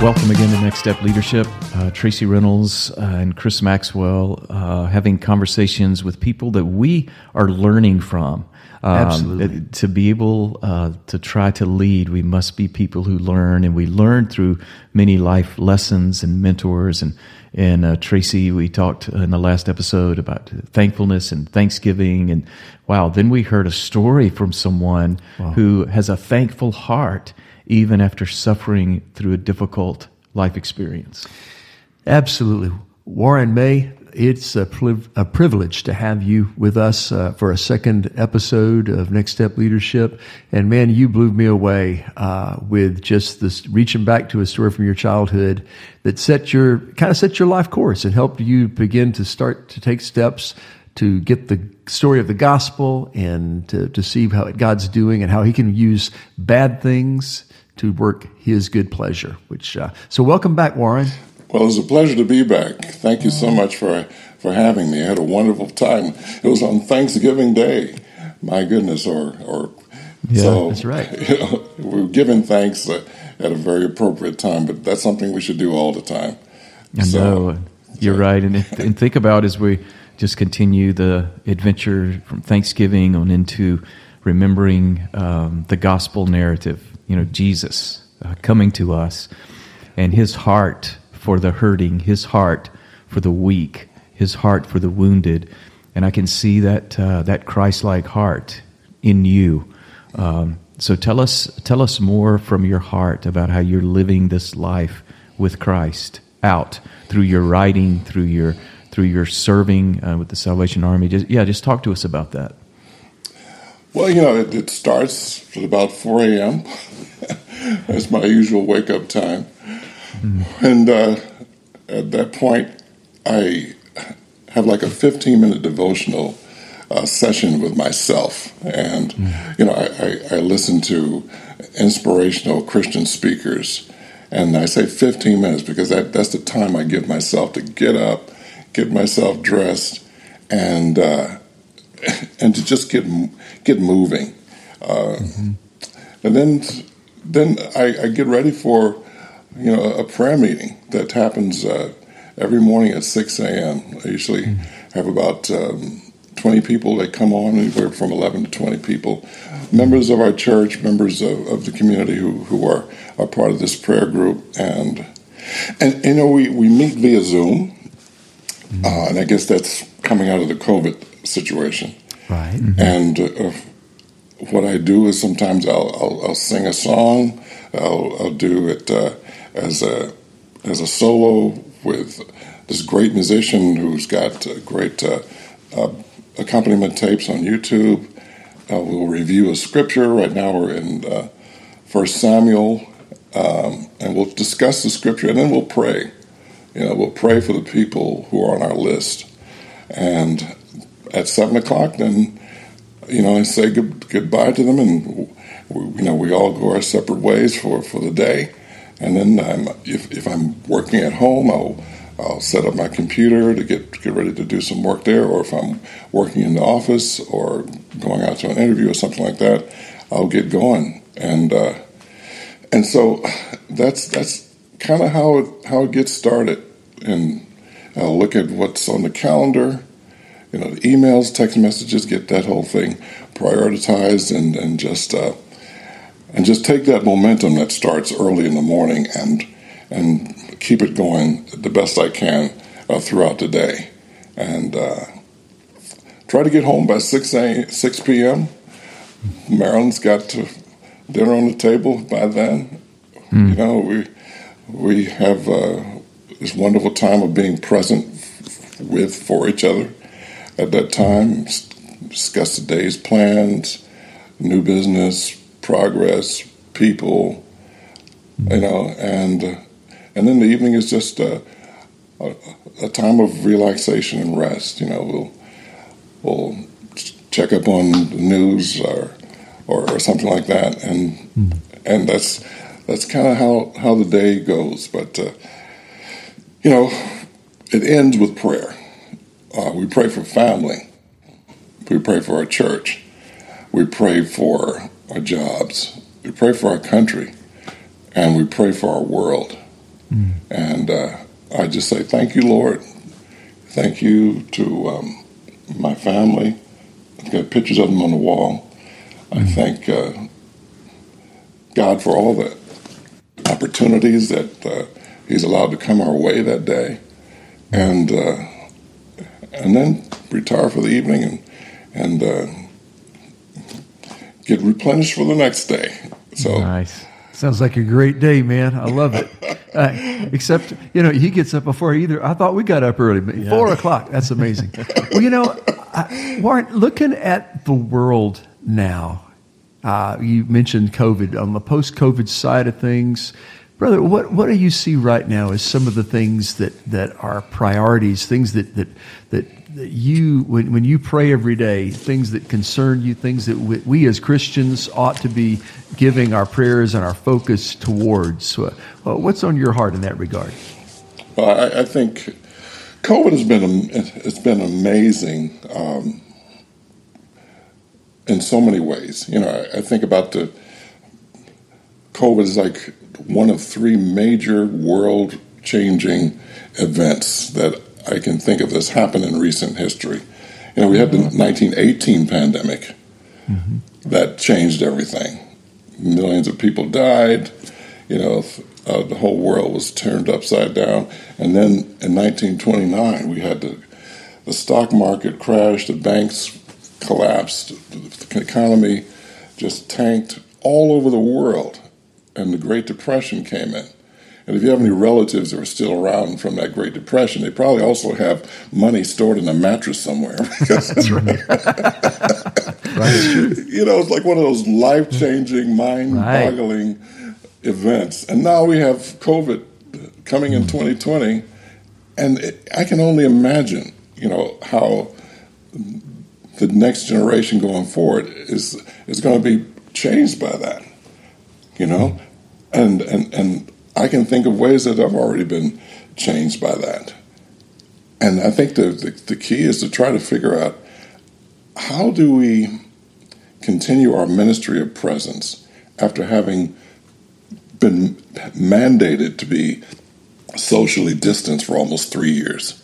Welcome again to Next Step Leadership. Uh, Tracy Reynolds uh, and Chris Maxwell uh, having conversations with people that we are learning from. Um, Absolutely. To be able uh, to try to lead, we must be people who learn, and we learn through many life lessons and mentors. And, and uh, Tracy, we talked in the last episode about thankfulness and Thanksgiving. And wow, then we heard a story from someone wow. who has a thankful heart even after suffering through a difficult life experience. Absolutely. Warren Maye, it's a, a privilege to have you with us uh, for a second episode of Next Step Leadership. And man, you blew me away uh, with just this reaching back to a story from your childhood that set your kind of set your life course and helped you begin to start to take steps to get the story of the gospel and to, to see how God's doing and how He can use bad things to work His good pleasure. Which uh, so welcome back, Warren. Well, it's a pleasure to be back. Thank you so much for for having me. I had a wonderful time. It was on Thanksgiving Day. My goodness, or or yeah, so, that's right. You know, we're giving thanks uh, at a very appropriate time, but that's something we should do all the time. I so, know you're right, and and think about as we just continue the adventure from Thanksgiving on into remembering um, the gospel narrative. You know, Jesus uh, coming to us and His heart for the hurting, his heart for the weak, his heart for the wounded. And I can see that, uh, that Christ like heart in you. Um, so tell us, tell us more from your heart about how you're living this life with Christ out through your writing, through your, through your serving uh, with the Salvation Army. Just, yeah, just talk to us about that. Well, you know, it, it starts at about 4 a.m. That's my usual wake up time. Mm. And uh, at that point, I have like a 15 minute devotional uh, session with myself. And, mm. you know, I, I, I, listen to inspirational Christian speakers. And I say 15 minutes because that, that's the time I give myself to get up, get myself dressed, and uh, and to just get get moving. Uh, mm-hmm. And then then I, I, get ready for you know, a prayer meeting that happens uh, every morning at 6 a.m. I usually mm. have about um, 20 people that come on, anywhere from 11 to 20 people. Members of our church, members of, of the community who, who are, are part of this prayer group. And, and you know, we, we meet via Zoom, uh, and I guess that's coming out of the COVID situation. Right. Mm-hmm. And uh, what I do is sometimes I'll, I'll, I'll sing a song, I'll, I'll do it uh, as a as a solo with this great musician who's got great uh, uh, accompaniment tapes on YouTube. Uh, we'll review a scripture. Right now we're in uh, First Samuel, um, and we'll discuss the scripture, and then we'll pray. You know, we'll pray for the people who are on our list, and at seven o'clock, then you know I say good, goodbye to them, and we, you know we all go our separate ways for for the day and then I'm, if, if I'm working at home, I'll, I'll set up my computer to get, get ready to do some work there. Or if I'm working in the office or going out to an interview or something like that, I'll get going. And, uh, and so that's, that's kind of how it, how it gets started. And I'll look at what's on the calendar, you know, the emails, text messages, get that whole thing prioritized and, and just, uh, and just take that momentum that starts early in the morning and and keep it going the best I can uh, throughout the day, and uh, try to get home by six a, six p.m. Marilyn's got to, dinner on the table by then. Mm. You know, we we have uh, this wonderful time of being present with for each other at that time. Discuss the day's plans, new business, progress, people, you know, and and then the evening is just a, a, a time of relaxation and rest. You know, we'll we'll check up on the news or or, or something like that, and mm. and that's that's kind of how how the day goes. But uh, you know, it ends with prayer. Uh, we pray for family. We pray for our church. We pray for our jobs. We pray for our country, and we pray for our world. Mm. And uh, I just say thank you, Lord. Thank you to um, my family. I've got pictures of them on the wall. I mm. thank uh, God for all the opportunities that uh, He's allowed to come our way that day, and uh, and then retire for the evening and and uh, get replenished for the next day. So nice. Sounds like a great day, man. I love it. Uh, except, you know, he gets up before either. I thought we got up early, but yeah. four o'clock. That's amazing. well, you know, I, Warren, looking at the world now, uh, you mentioned COVID on the post-COVID side of things, brother. What what do you see right now as some of the things that that are priorities, things that that that that you, when, when you pray every day, things that concern you, things that we, we as Christians ought to be giving our prayers and our focus towards. well, what's on your heart in that regard? Well, I, I think COVID has been it's been amazing um, in so many ways. You know, I, I think about the COVID is like one of three major world changing events that I can think of that's happened in recent history. You know, we had the 1918 pandemic mm-hmm. that changed everything. Millions of people died. You know, uh, the whole world was turned upside down. And then in 1929, we had the the stock market crash, the banks collapsed, the economy just tanked all over the world, and the Great Depression came in. And if you have any relatives that are still around from that Great Depression, they probably also have money stored in a mattress somewhere. That's right. You know, it's like one of those life changing, mind boggling right. events. And now we have COVID coming in 2020. And it, I can only imagine, you know, how the next generation going forward is is going to be changed by that. You know? And and and I can think of ways that I've already been changed by that. And I think the, the, the key is to try to figure out how do we continue our ministry of presence after having been mandated to be socially distanced for almost three years.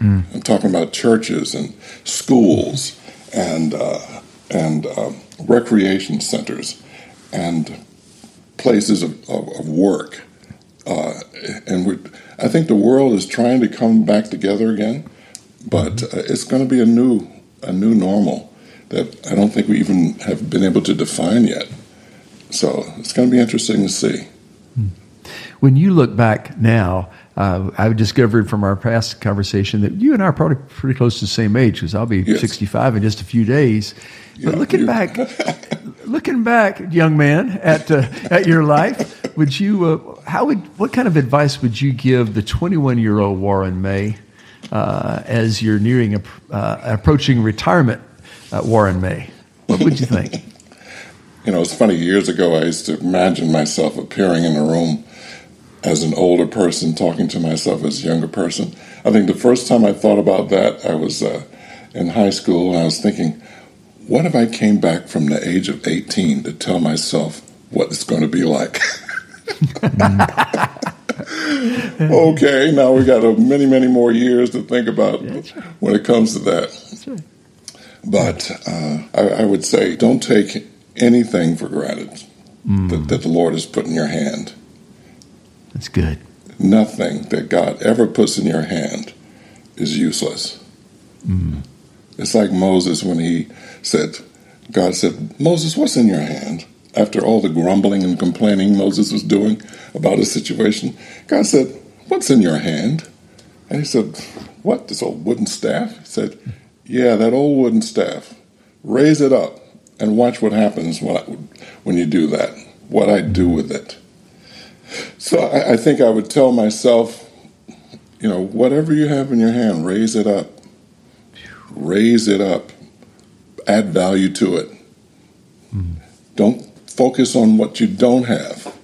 Mm. I'm talking about churches and schools and uh, and uh, recreation centers and places of, of, of work uh, and I think the world is trying to come back together again, but uh, it's going to be a new a new normal that I don't think we even have been able to define yet. So it's going to be interesting to see. Hmm. When you look back now, uh, I've discovered from our past conversation that you and I are probably pretty close to the same age because I'll be yes. 65 in just a few days. But looking back, looking back, young man, at uh, at your life, would you uh, how would what kind of advice would you give the 21 year old Warren Maye uh, as you're nearing a, uh, approaching retirement, uh, Warren Maye? What would you think? you know, it's funny. Years ago, I used to imagine myself appearing in a room as an older person talking to myself as a younger person. I think the first time I thought about that, I was uh, in high school and I was thinking, what if I came back from the age of 18 to tell myself what it's going to be like? okay, now we got a many, many more years to think about right. when it comes to that. Right. But uh, I, I, would say don't take anything for granted mm. that, that the Lord has put in your hand. That's good. Nothing that God ever puts in your hand is useless. Mm. It's like Moses when he said, God said, Moses, what's in your hand? After all the grumbling and complaining Moses was doing about his situation, God said, What's in your hand? And he said, What? This old wooden staff? He said, Yeah, that old wooden staff. Raise it up and watch what happens when, I, when you do that, what I do with it. So I, I think I would tell myself, you know, whatever you have in your hand, raise it up. Raise it up. Add value to it. Mm. Don't focus on what you don't have.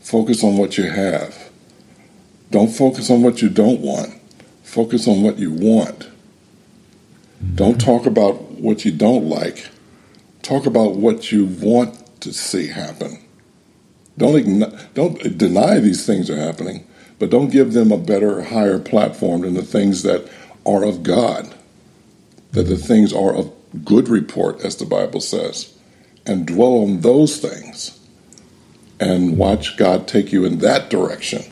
Focus on what you have. Don't focus on what you don't want. Focus on what you want. Mm-hmm. Don't talk about what you don't like. Talk about what you want to see happen. Don't, don't deny these things are happening, but don't give them a better, higher platform than the things that are of God, that the things are of good report, as the Bible says, and dwell on those things and watch God take you in that direction.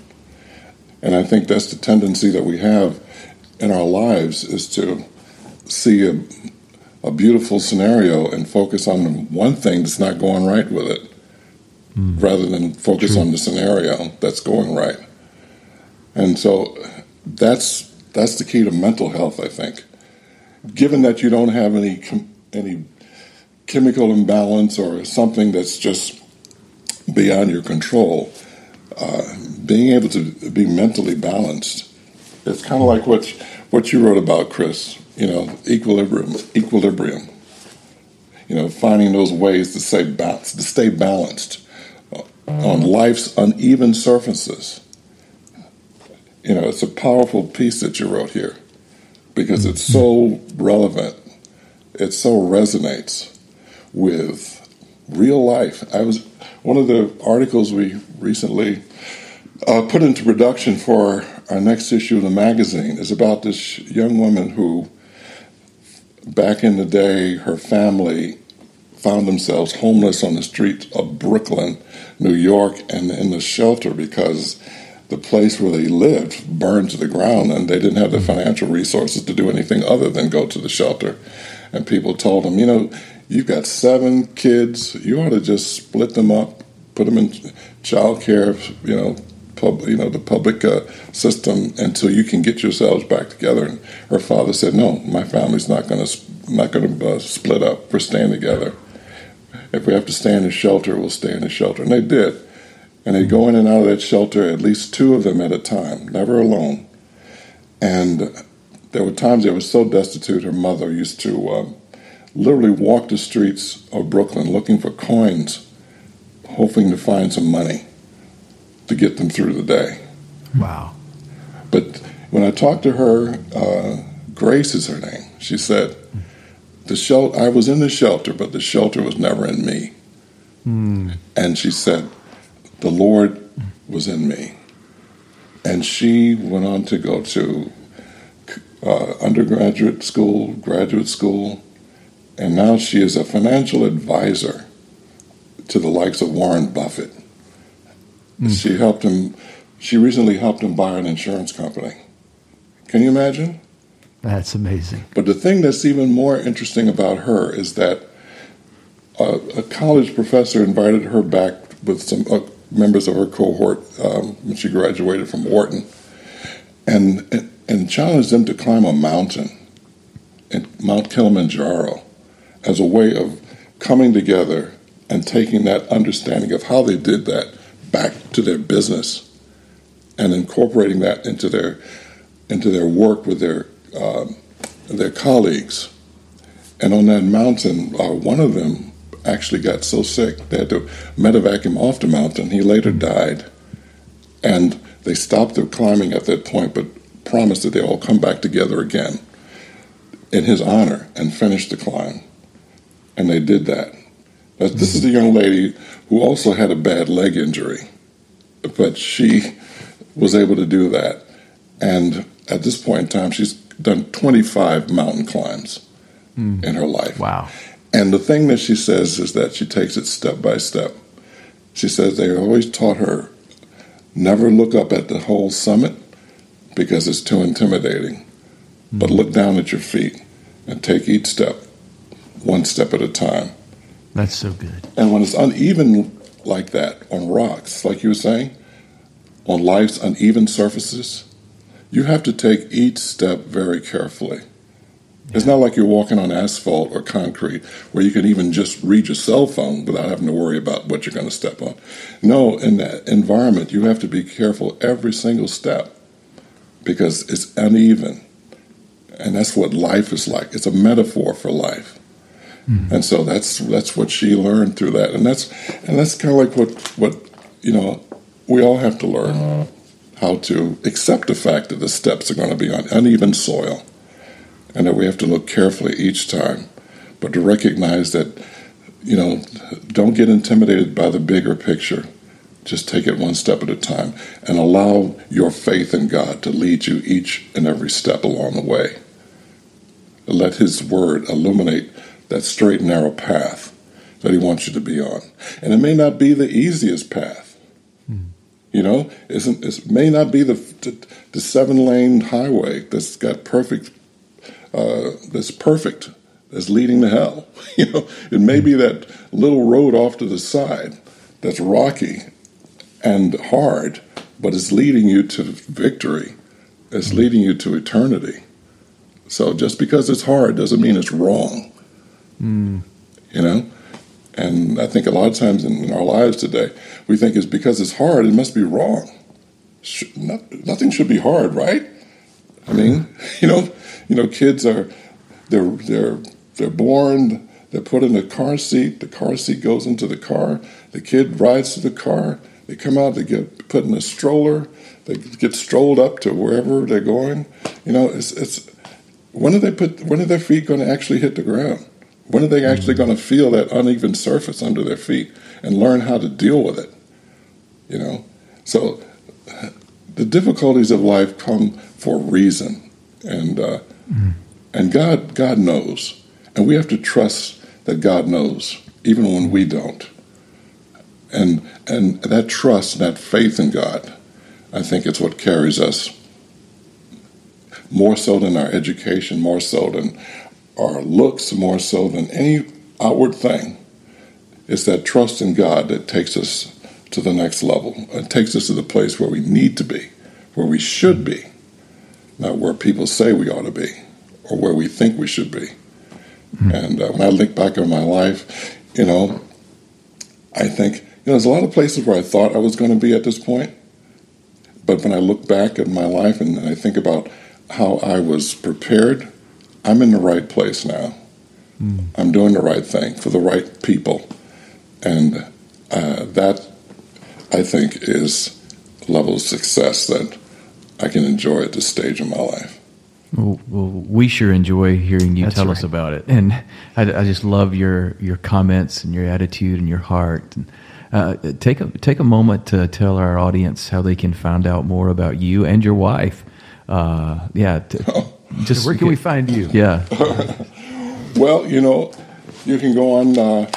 And I think that's the tendency that we have in our lives is to see a, a beautiful scenario and focus on one thing that's not going right with it mm. rather than focus True. on the scenario that's going right. And so that's that's the key to mental health, I think. Given that you don't have any any chemical imbalance or something that's just beyond your control, uh, being able to be mentally balanced, it's kind of like what what you wrote about, Chris. You know, equilibrium, equilibrium. You know, finding those ways to stay balanced, to stay balanced on life's uneven surfaces. You know, it's a powerful piece that you wrote here because it's so relevant. It so resonates with real life. I was one of the articles we recently uh, put into production for our next issue of the magazine is about this young woman who, back in the day, her family found themselves homeless on the streets of Brooklyn, New York, and in the shelter because the place where they lived burned to the ground and they didn't have the financial resources to do anything other than go to the shelter. And people told them, you know, you've got seven kids, you ought to just split them up, put them in child care, you know, pub, you know, the public uh, system until you can get yourselves back together. And her father said, no, my family's not going to not going to uh, split up. We're staying together if we have to stay in a shelter, we'll stay in a shelter. And they did. And they'd go in and out of that shelter, at least two of them at a time, never alone. And there were times they were so destitute, her mother used to um, literally walk the streets of Brooklyn looking for coins, hoping to find some money to get them through the day. Wow. But when I talked to her, uh, Grace is her name, she said, the shelter, I was in the shelter, but the shelter was never in me. Mm. And she said, the Lord was in me. And she went on to go to uh, undergraduate school, graduate school, and now she is a financial advisor to the likes of Warren Buffett. Mm. She helped him, she recently helped him buy an insurance company. Can you imagine? That's amazing. But the thing that's even more interesting about her is that a, a college professor invited her back with some uh, members of her cohort um, when she graduated from Wharton, and, and and challenged them to climb a mountain, Mount Kilimanjaro, as a way of coming together and taking that understanding of how they did that back to their business, and incorporating that into their into their work with their um, their colleagues. And on that mountain, uh, one of them actually got so sick they had to medevac him off the mountain. He later died. And they stopped their climbing at that point, but promised that they'll all come back together again in his honor and finish the climb. And they did that. But this is a young lady who also had a bad leg injury, but she was able to do that. And at this point in time, she's done 25 mountain climbs mm. in her life. Wow. And the thing that she says is that she takes it step by step. She says they always taught her never look up at the whole summit because it's too intimidating, mm. but look down at your feet and take each step one step at a time. That's so good. And when it's uneven like that on rocks, like you were saying, on life's uneven surfaces, you have to take each step very carefully It's not like you're walking on asphalt or concrete where you can even just read your cell phone without having to worry about what you're going to step on. No, in that environment, you have to be careful every single step because it's uneven. And that's what life is like. It's a metaphor for life. Mm-hmm. And so that's that's what she learned through that. And that's and that's kind of like what what you know we all have to learn how to accept the fact that the steps are going to be on uneven soil and that we have to look carefully each time, but to recognize that, you know, don't get intimidated by the bigger picture. Just take it one step at a time and allow your faith in God to lead you each and every step along the way. Let His Word illuminate that straight narrow path that He wants you to be on. And it may not be the easiest path. You know, isn't it may not be the the, the seven lane highway that's got perfect uh, that's perfect, that's leading to hell. you know, it may be that little road off to the side that's rocky and hard, but it's leading you to victory. It's leading you to eternity. So just because it's hard doesn't mean it's wrong. Mm. You know? And I think a lot of times in our lives today, we think it's because it's hard, it must be wrong. nothing should be hard, right? I mean, you know, you know, kids are they're they're they're born, they're put in a car seat, the car seat goes into the car, the kid rides to the car, they come out, they get put in a stroller, they get strolled up to wherever they're going. You know, it's it's when are they put when are their feet going to actually hit the ground? When are they actually going to feel that uneven surface under their feet and learn how to deal with it? You know, so the difficulties of life come for a reason, and uh, mm. and God God knows, and we have to trust that God knows, even when we don't. And and that trust, that faith in God, I think it's what carries us more so than our education, more so than our looks, more so than any outward thing. It's that trust in God that takes us to the next level. It takes us to the place where we need to be, where we should be, not where people say we ought to be or where we think we should be. Mm-hmm. And uh, when I look back on my life, you know, I think, you know, there's a lot of places where I thought I was going to be at this point. But when I look back at my life and I think about how I was prepared, I'm in the right place now. Mm. I'm doing the right thing for the right people. And uh, that I think is a level of success that I can enjoy at this stage of my life. Well, well we sure enjoy hearing you That's tell right. us about it, and I, I, just love your your comments and your attitude and your heart. And, uh, take a take a moment to tell our audience how they can find out more about you and your wife. Uh, yeah, to, just where can we find you? Yeah. well, you know, you can go on. Uh,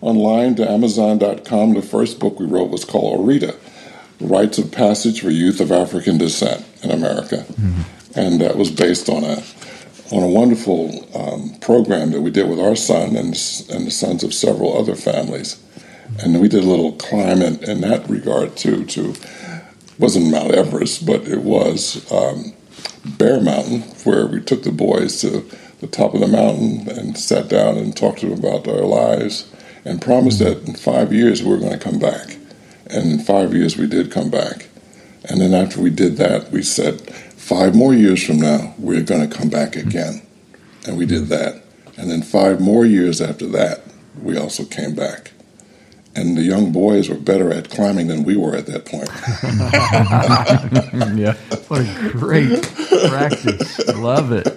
online to Amazon.com. The first book we wrote was called Orita Rites of Passage for Youth of African Descent in America. Mm-hmm. And that was based on a on a wonderful um, program that we did with our son and, and the sons of several other families. And we did a little climb in, in that regard too. To wasn't Mount Everest, but it was um, Bear Mountain, where we took the boys to the top of the mountain and sat down and talked to them about their lives and promised that in five years we were going to come back. And in five years we did come back. And then after we did that, we said, five more years from now, we're going to come back again. And we did that. And then five more years after that, we also came back. And the young boys were better at climbing than we were at that point. yeah. What a great practice. Love it.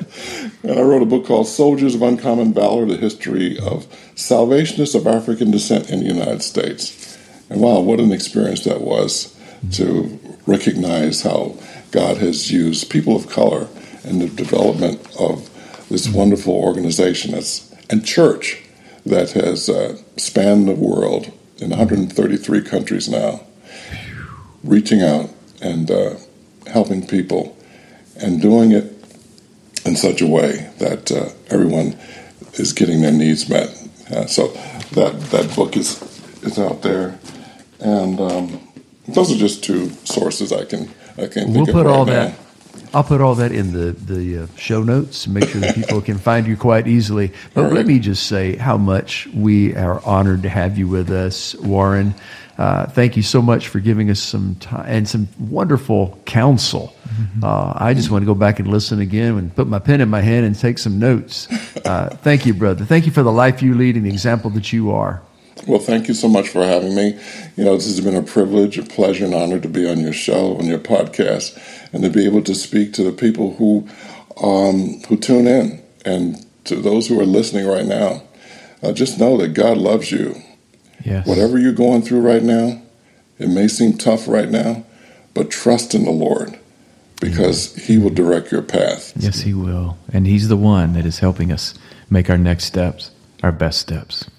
And I wrote a book called Soldiers of Uncommon Valor The History of Salvationists of African Descent in the United States. And wow, what an experience that was to recognize how God has used people of color in the development of this wonderful organization that's, and church that has uh, spanned the world in 133 countries now, reaching out and uh, helping people and doing it in such a way that uh, everyone is getting their needs met. Uh, so that that book is is out there, and um, those are just two sources I can I can. We'll put right all now. that I'll put all that in the the uh, show notes. Make sure that people can find you quite easily. But let me just say how much we are honored to have you with us, Warren. Uh, thank you so much for giving us some time and some wonderful counsel. Uh, I just want to go back and listen again and put my pen in my hand and take some notes. Uh, thank you, brother. Thank you for the life you lead and the example that you are. Well, thank you so much for having me. You know, this has been a privilege, a pleasure, and honor to be on your show, on your podcast, and to be able to speak to the people who um, who tune in, and to those who are listening right now. Uh, just know that God loves you. Yes. Whatever you're going through right now, it may seem tough right now, but trust in the Lord because He will direct your path. Yes, He will. And He's the one that is helping us make our next steps our best steps.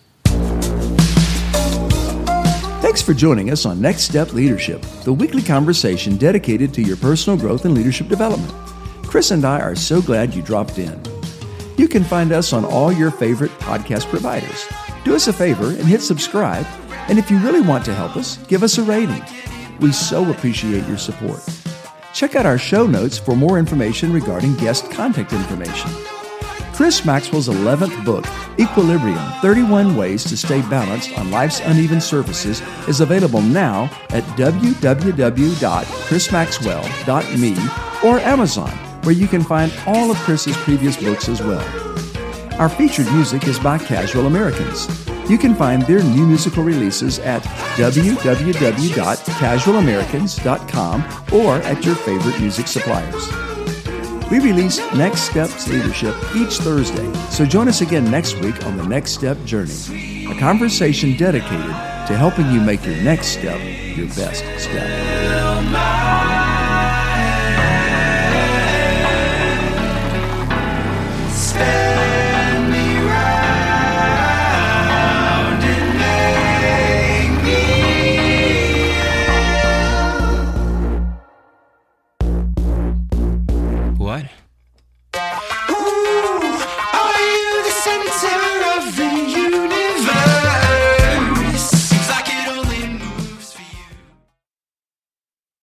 Thanks for joining us on Next Step Leadership, the weekly conversation dedicated to your personal growth and leadership development. Chris and I are so glad you dropped in. You can find us on all your favorite podcast providers. Do us a favor and hit subscribe, and if you really want to help us, give us a rating. We so appreciate your support. Check out our show notes for more information regarding guest contact information. Chris Maxwell's 11th book, Equilibrium 31 Ways to Stay Balanced on Life's Uneven Surfaces, is available now at www.chrismaxwell.me or Amazon, where you can find all of Chris's previous books as well. Our featured music is by Casual Americans. You can find their new musical releases at www.casualamericans.com or at your favorite music suppliers. We release Next Steps Leadership each Thursday, so join us again next week on the Next Step Journey, a conversation dedicated to helping you make your next step your best step.